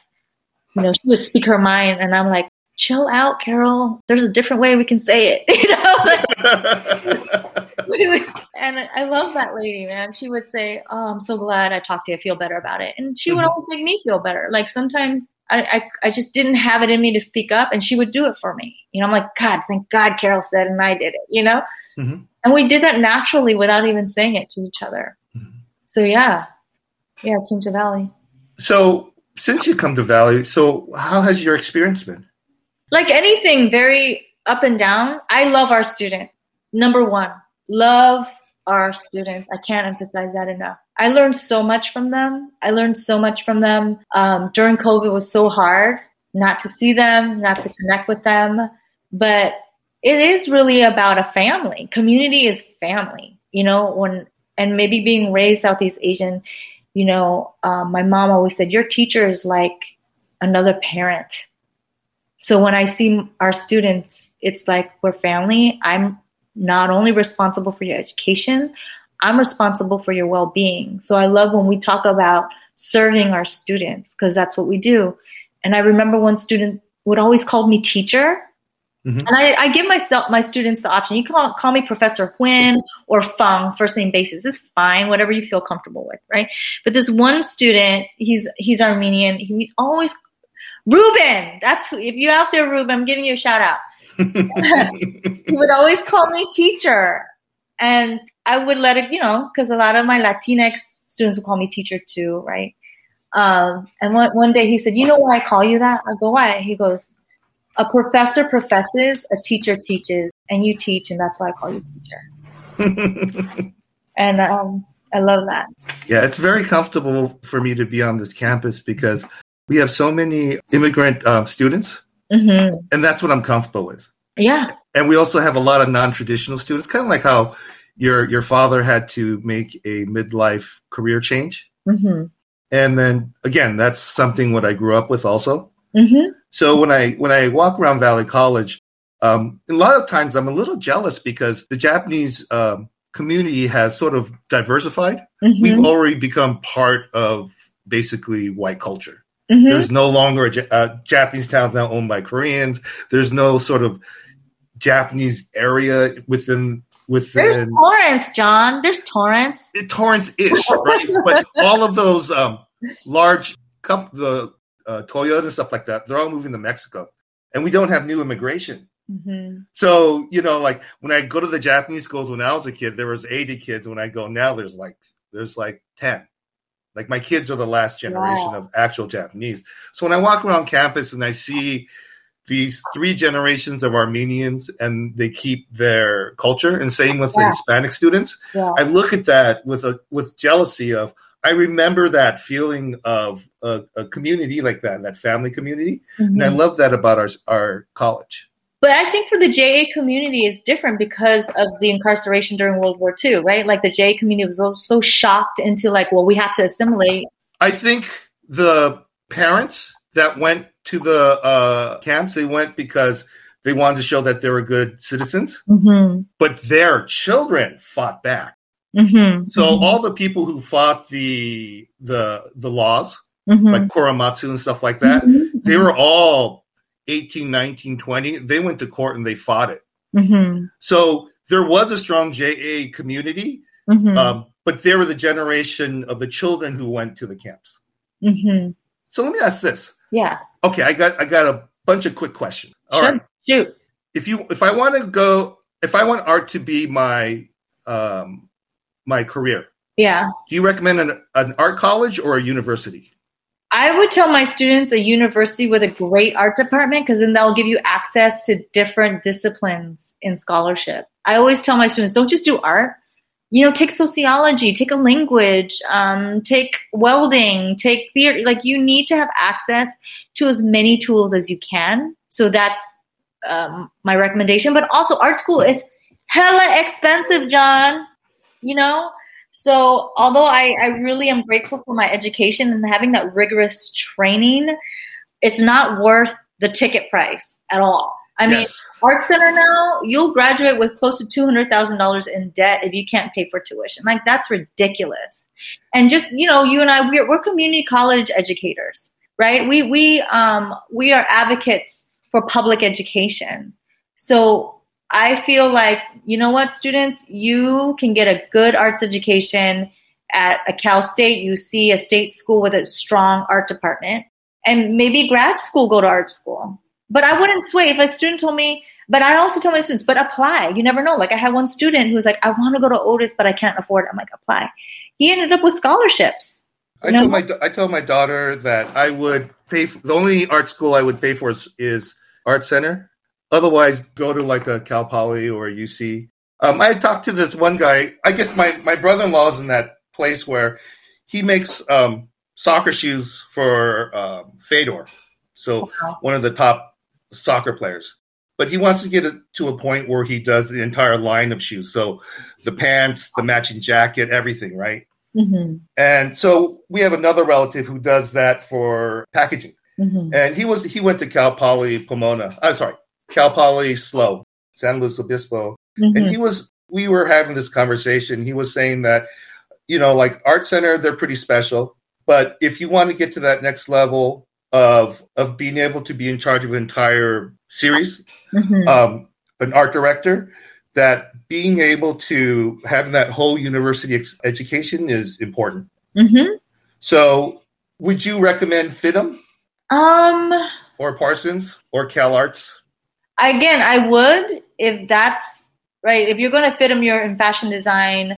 You know, she would speak her mind, and I'm like, chill out, Carol. There's a different way we can say it. *laughs* You know. *laughs* and I love that lady, man. She would say, "Oh, I'm so glad I talked to you. I feel better about it." And she would mm-hmm. always make me feel better. Like sometimes I, I, I just didn't have it in me to speak up, and she would do it for me. You know, I'm like, God, thank God Carol said, and I did it. You know, mm-hmm. and we did that naturally without even saying it to each other. Mm-hmm. So yeah, yeah, I came to Valley. So since you come to Valley, so how has your experience been? Like anything, very up and down. I love our student. Number one, love our students. I can't emphasize that enough. I learned so much from them. I learned so much from them. Um, during COVID, was so hard not to see them, not to connect with them. But it is really about a family. Community is family. You know, when and maybe being raised Southeast Asian, you know, um, my mom always said your teacher is like another parent. So when I see our students, it's like we're family. I'm not only responsible for your education, I'm responsible for your well being. So I love when we talk about serving our students because that's what we do. And I remember one student would always call me teacher. Mm-hmm. And I, I, give myself my students the option. You can call, call me Professor Huynh or Phung, first name basis. It's fine, whatever you feel comfortable with, right? But this one student, he's he's Armenian. He's always Ruben. That's if you're out there, Ruben. I'm giving you a shout out. *laughs* he would always call me teacher. And I would let it, you know, because a lot of my Latinx students would call me teacher too, right? Um, and one, one day he said, You know why I call you that? I go, Why? He goes, A professor professes, a teacher teaches, and you teach, and that's why I call you teacher. *laughs* and um, I love that. Yeah, it's very comfortable for me to be on this campus because we have so many immigrant um, students, hmm and that's what I'm comfortable with. Yeah. And we also have a lot of non-traditional students, kind of like how your your father had to make a midlife career change, hmm and then again, that's something what I grew up with also. Hmm So when I when I walk around Valley College, um, a lot of times I'm a little jealous because the Japanese um, community has sort of diversified. We've hmm already become part of basically white culture. hmm There's no longer a Ja- uh, Japanese town now owned by Koreans. There's no sort of Japanese area within within. There's Torrance, John. There's Torrance. Torrance ish, right? but all of those um, large comp- the uh, Toyota and stuff like that, they're all moving to Mexico, and we don't have new immigration. hmm So you know, like when I go to the Japanese schools when I was a kid, there was 80 kids. When I go now, there's like there's like 10. Like my kids are the last generation Wow. of actual Japanese. So when I walk around campus and I see these three generations of Armenians and they keep their culture, and same with the Hispanic students, Yeah. I look at that with a with jealousy of I remember that feeling of a, a community like that, that family community, and I Mhm. love that about our our college. But I think for the JA community is different because of the incarceration during World War II, right? Like the JA community was so, so shocked into like, well, we have to assimilate. I think the parents that went to the uh, camps, they went because they wanted to show that they were good citizens, Mm-hmm. but their children fought back. Mm-hmm. So all the people who fought the the the laws, mm-hmm. like Korematsu and stuff like that, they were all 18, 19, 20. They went to court and they fought it. Mm-hmm. So there was a strong JA community, Mm-hmm. um, but they were the generation of the children who went to the camps. mm-hmm. So let me ask this. Yeah. Okay, I got I got a bunch of quick questions. All Sure. right, Shoot. if you if I want to go if I want art to be my um my career, Yeah. do you recommend an, an art college or a university? I would tell my students a university with a great art department because then they'll give you access to different disciplines in scholarship. I always tell my students, don't just do art. You know, take sociology, take a language, um, take welding, take theater. Like you need to have access to as many tools as you can. So that's um, my recommendation. But also, art school is hella expensive, John. You know, so although I, I really am grateful for my education and having that rigorous training, it's not worth the ticket price at all. I mean, yes. Art Center now, you'll graduate with close to $200,000 in debt if you can't pay for tuition. Like, that's ridiculous. And just, you know, you and I, we're, we're community college educators, right? We, we, um, we are advocates for public education. So I feel like, you know what, students, you can get a good arts education at a Cal State. You see a state school with a strong art department and maybe grad school go to art school. But I wouldn't sway if a student told me, but I also tell my students, but apply. You never know. Like I had one student who was like, I want to go to Otis, but I can't afford it. I'm like, apply. He ended up with scholarships. I told my I told my daughter that I would pay for, the only art school I would pay for is, is Art Center. Otherwise, go to like a Cal Poly or a UC. Um, I talked to this one guy. I guess my my brother in law is in that place where he makes um, soccer shoes for um, Fedor, so Wow. one of the top soccer players. But he wants to get it to a point where he does the entire line of shoes, so the pants, the matching jacket, everything, right? Mm-hmm. And so we have another relative who does that for packaging. Mm-hmm. And he was he went to Cal Poly Pomona. I'm sorry, Cal Poly Slow, San Luis Obispo. Mm-hmm. And he was we were having this conversation. He was saying that, you know, like Art Center, they're pretty special. But if you want to get to that next level of of being able to be in charge of an entire series, Mm-hmm. um, an art director, that being able to have that whole university ex- education is important. Mm-hmm. So, would you recommend FIDM Um, or Parsons or Cal Arts? Again, I would if that's right. If you're going to FIDM, you're in fashion design,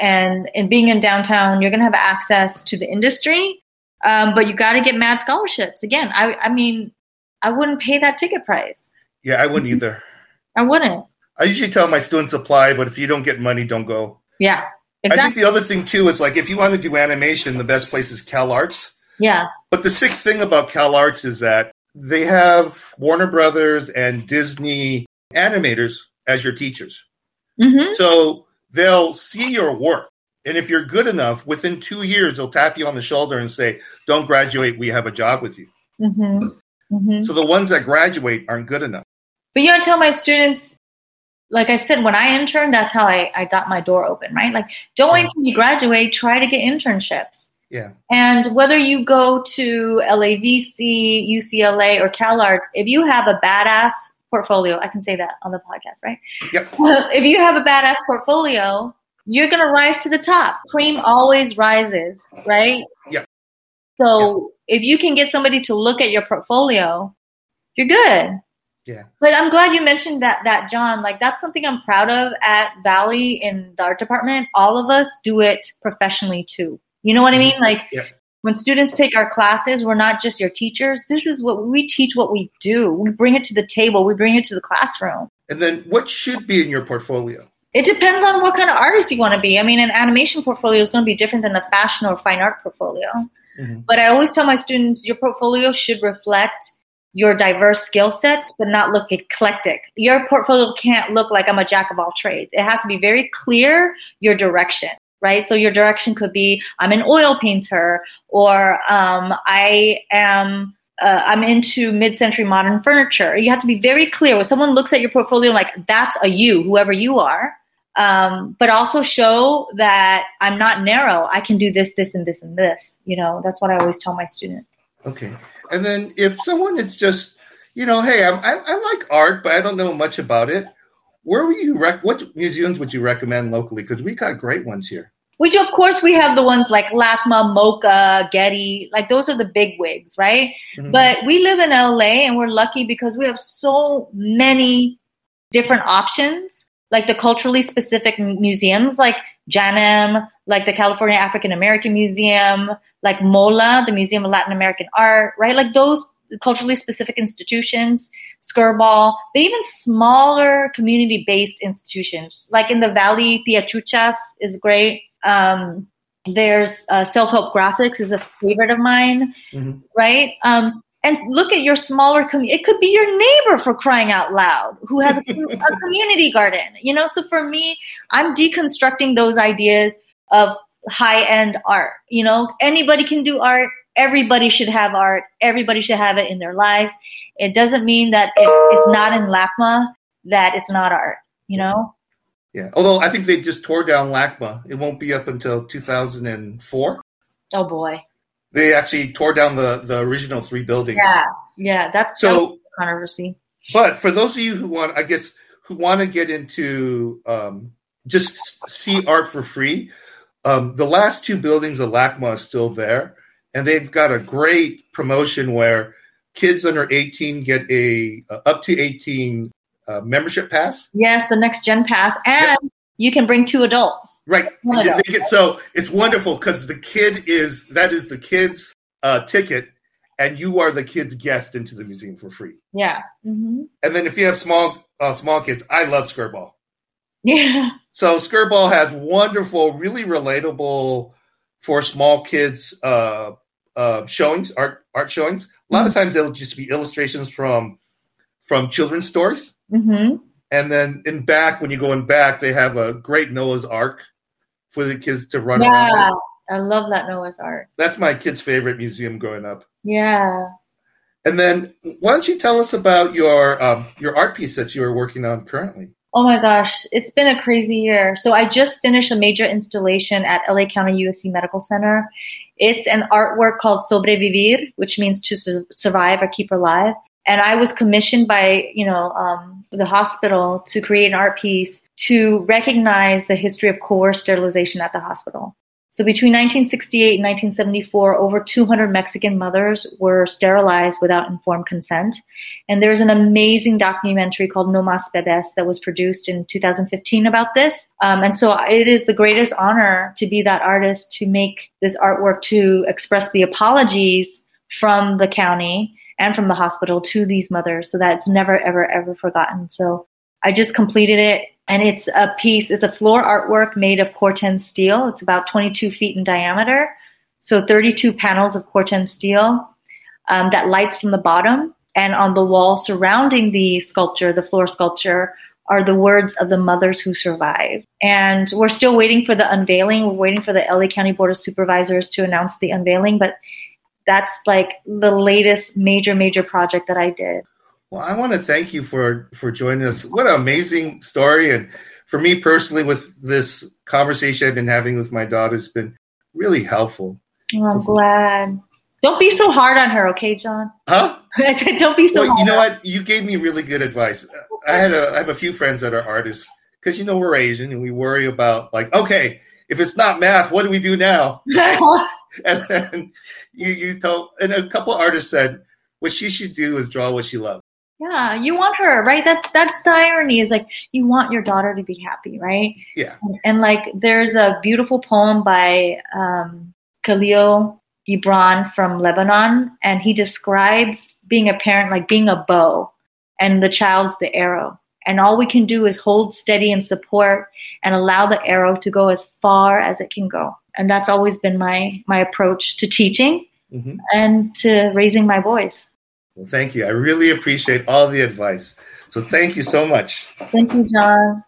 and and being in downtown, you're going to have access to the industry. Um, but you got to get mad scholarships. Again, I I mean, I wouldn't pay that ticket price. Yeah, I wouldn't either. *laughs* I wouldn't. I usually tell my students apply, but if you don't get money, don't go. Yeah, Exactly. I think the other thing too is like if you want to do animation, the best place is Cal Arts. Yeah. But the sick thing about Cal Arts is that they have Warner Brothers and Disney animators as your teachers. Mm-hmm. So they'll see your work. And if you're good enough, within two years, they'll tap you on the shoulder and say, Don't graduate, we have a job with you. Mm-hmm. Mm-hmm. So the ones that graduate aren't good enough. But you know, I tell my students, like I said, when I interned, that's how I, I got my door open, right? Like, don't wait until you graduate, try to get internships. Yeah. And whether you go to LAVC, UCLA, or CalArts, if you have a badass portfolio, I can say that on the podcast, right? Yep. *laughs* If you have a badass portfolio, you're going to rise to the top. Cream always rises, right? Yep. So if you can get somebody to look at your portfolio, you're good. Yeah. But I'm glad you mentioned that, that John. Like that's something I'm proud of at Valley in the art department. All of us do it professionally too. You know what I mean? Like Yeah. when students take our classes, we're not just your teachers. This is what we teach. What we do. We bring it to the table. We bring it to the classroom. And then what should be in your portfolio? It depends on what kind of artist you want to be. I mean, an animation portfolio is going to be different than a fashion or fine art portfolio. Mhm. But I always tell my students your portfolio should reflect your diverse skill sets, but not look eclectic. Your portfolio can't look like I'm a jack of all trades. It has to be very clear your direction, right? So your direction could be I'm an oil painter, or um, I am uh, I'm into mid-century modern furniture. You have to be very clear when someone looks at your portfolio, like that's a you, whoever you are. Um, but also show that I'm not narrow. I can do this, this, and this, and this. You know, that's what I always tell my students. Okay. And then if someone is just, you know, hey, I'm, I, I like art, but I don't know much about it. Where would you rec- what museums would you recommend locally? Because we got great ones here. Which, of course, we have the ones like LACMA, MoCA, Getty. Like those are the big wigs, right? Mhm. But we live in LA and we're lucky because we have so many different options, like the culturally specific museums like JANM, like the California African American Museum, like MOLA, the Museum of Latin American Art, right? Like those culturally specific institutions, Skirball, but even smaller community based institutions. Like in the Valley, Tia Chucha's is great. Um, there's uh, self help graphics is a favorite of mine, Mhm. right? Um, and look at your smaller community. It could be your neighbor for crying out loud who has a, *laughs* a community garden, you know? So for me, I'm deconstructing those ideas of high end art. You know, anybody can do art. Everybody should have art. Everybody should have it in their life. It doesn't mean that if it's not in LACMA, that it's not art, you know? Yeah. Although I think they just tore down LACMA. It won't be up until 2004. Oh boy. They actually tore down the, the original three buildings. Yeah. Yeah. That's So, controversy. but for those of you who want, I guess, who want to get into um, just see art for free, um, the last two buildings of LACMA is still there, and they've got a great promotion where kids under 18 get a uh, up to 18 uh, membership pass. Yes, the next gen pass. And you can bring two adults. Right. One of They get- so it's wonderful because the kid is that is the kid's uh, ticket, and you are the kid's guest into the museum for free. Yeah. hmm And then if you have small uh, small kids, I love Skirball. Yeah. So Skirball has wonderful, really relatable for small kids uh, showings, art art showings. A lot of times they'll just be illustrations from from children's stories, hmm and then in back when you go in back, they have a great Noah's Ark for the kids to run around. Yeah. I love that Noah's Ark. That's my kid's favorite museum growing up. Yeah. And then why don't you tell us about your um, your art piece that you are working on currently? Oh my gosh, it's been a crazy year. So I just finished a major installation at LA County USC Medical Center. It's an artwork called Sobrevivir, which means to su- survive or keep alive. And I was commissioned by, you know, um, the hospital to create an art piece to recognize the history of coerced sterilization at the hospital. So between 1968 and 1974, over 200 Mexican mothers were sterilized without informed consent. And there's an amazing documentary called No Mas Bebés that was produced in 2015 about this. Um, and so it is the greatest honor to be that artist to make this artwork to express the apologies from the county and from the hospital to these mothers so that it's never, ever, ever forgotten. So I just completed it and it's a piece, it's a floor artwork made of Corten steel. It's about 22 feet in diameter. So 32 panels of Corten steel um, that lights from the bottom. And on the wall surrounding the sculpture, the floor sculpture, are the words of the mothers who survived. And we're still waiting for the unveiling. We're waiting for the LA County Board of Supervisors to announce the unveiling, but that's like the latest major, major project that I did. Well, I want to thank you for for joining us. What an amazing story, and for me personally, with this conversation I've been having with my daughter, has been really helpful. Oh, I'm so, glad. Don't be so hard on her, okay, John? Huh? *laughs* Don't be so. Well, you know what? You gave me really good advice. I had a I have a few friends that are artists because you know we're Asian and we worry about like, okay, if it's not math, what do we do now? *laughs* and then you you told, and a couple artists said what she should do is draw what she loves. Yeah, you want her, right? That's that's the irony. Is like you want your daughter to be happy, right? Yeah. And, and like there's a beautiful poem by um, Khalil Gibran from Lebanon, and he describes being a parent like being a bow, and the child's the arrow. And all we can do is hold steady and support and allow the arrow to go as far as it can go. And that's always been my my approach to teaching mm-hmm. and to raising my boys. Well, thank you. I really appreciate all the advice. So thank you so much. Thank you, John.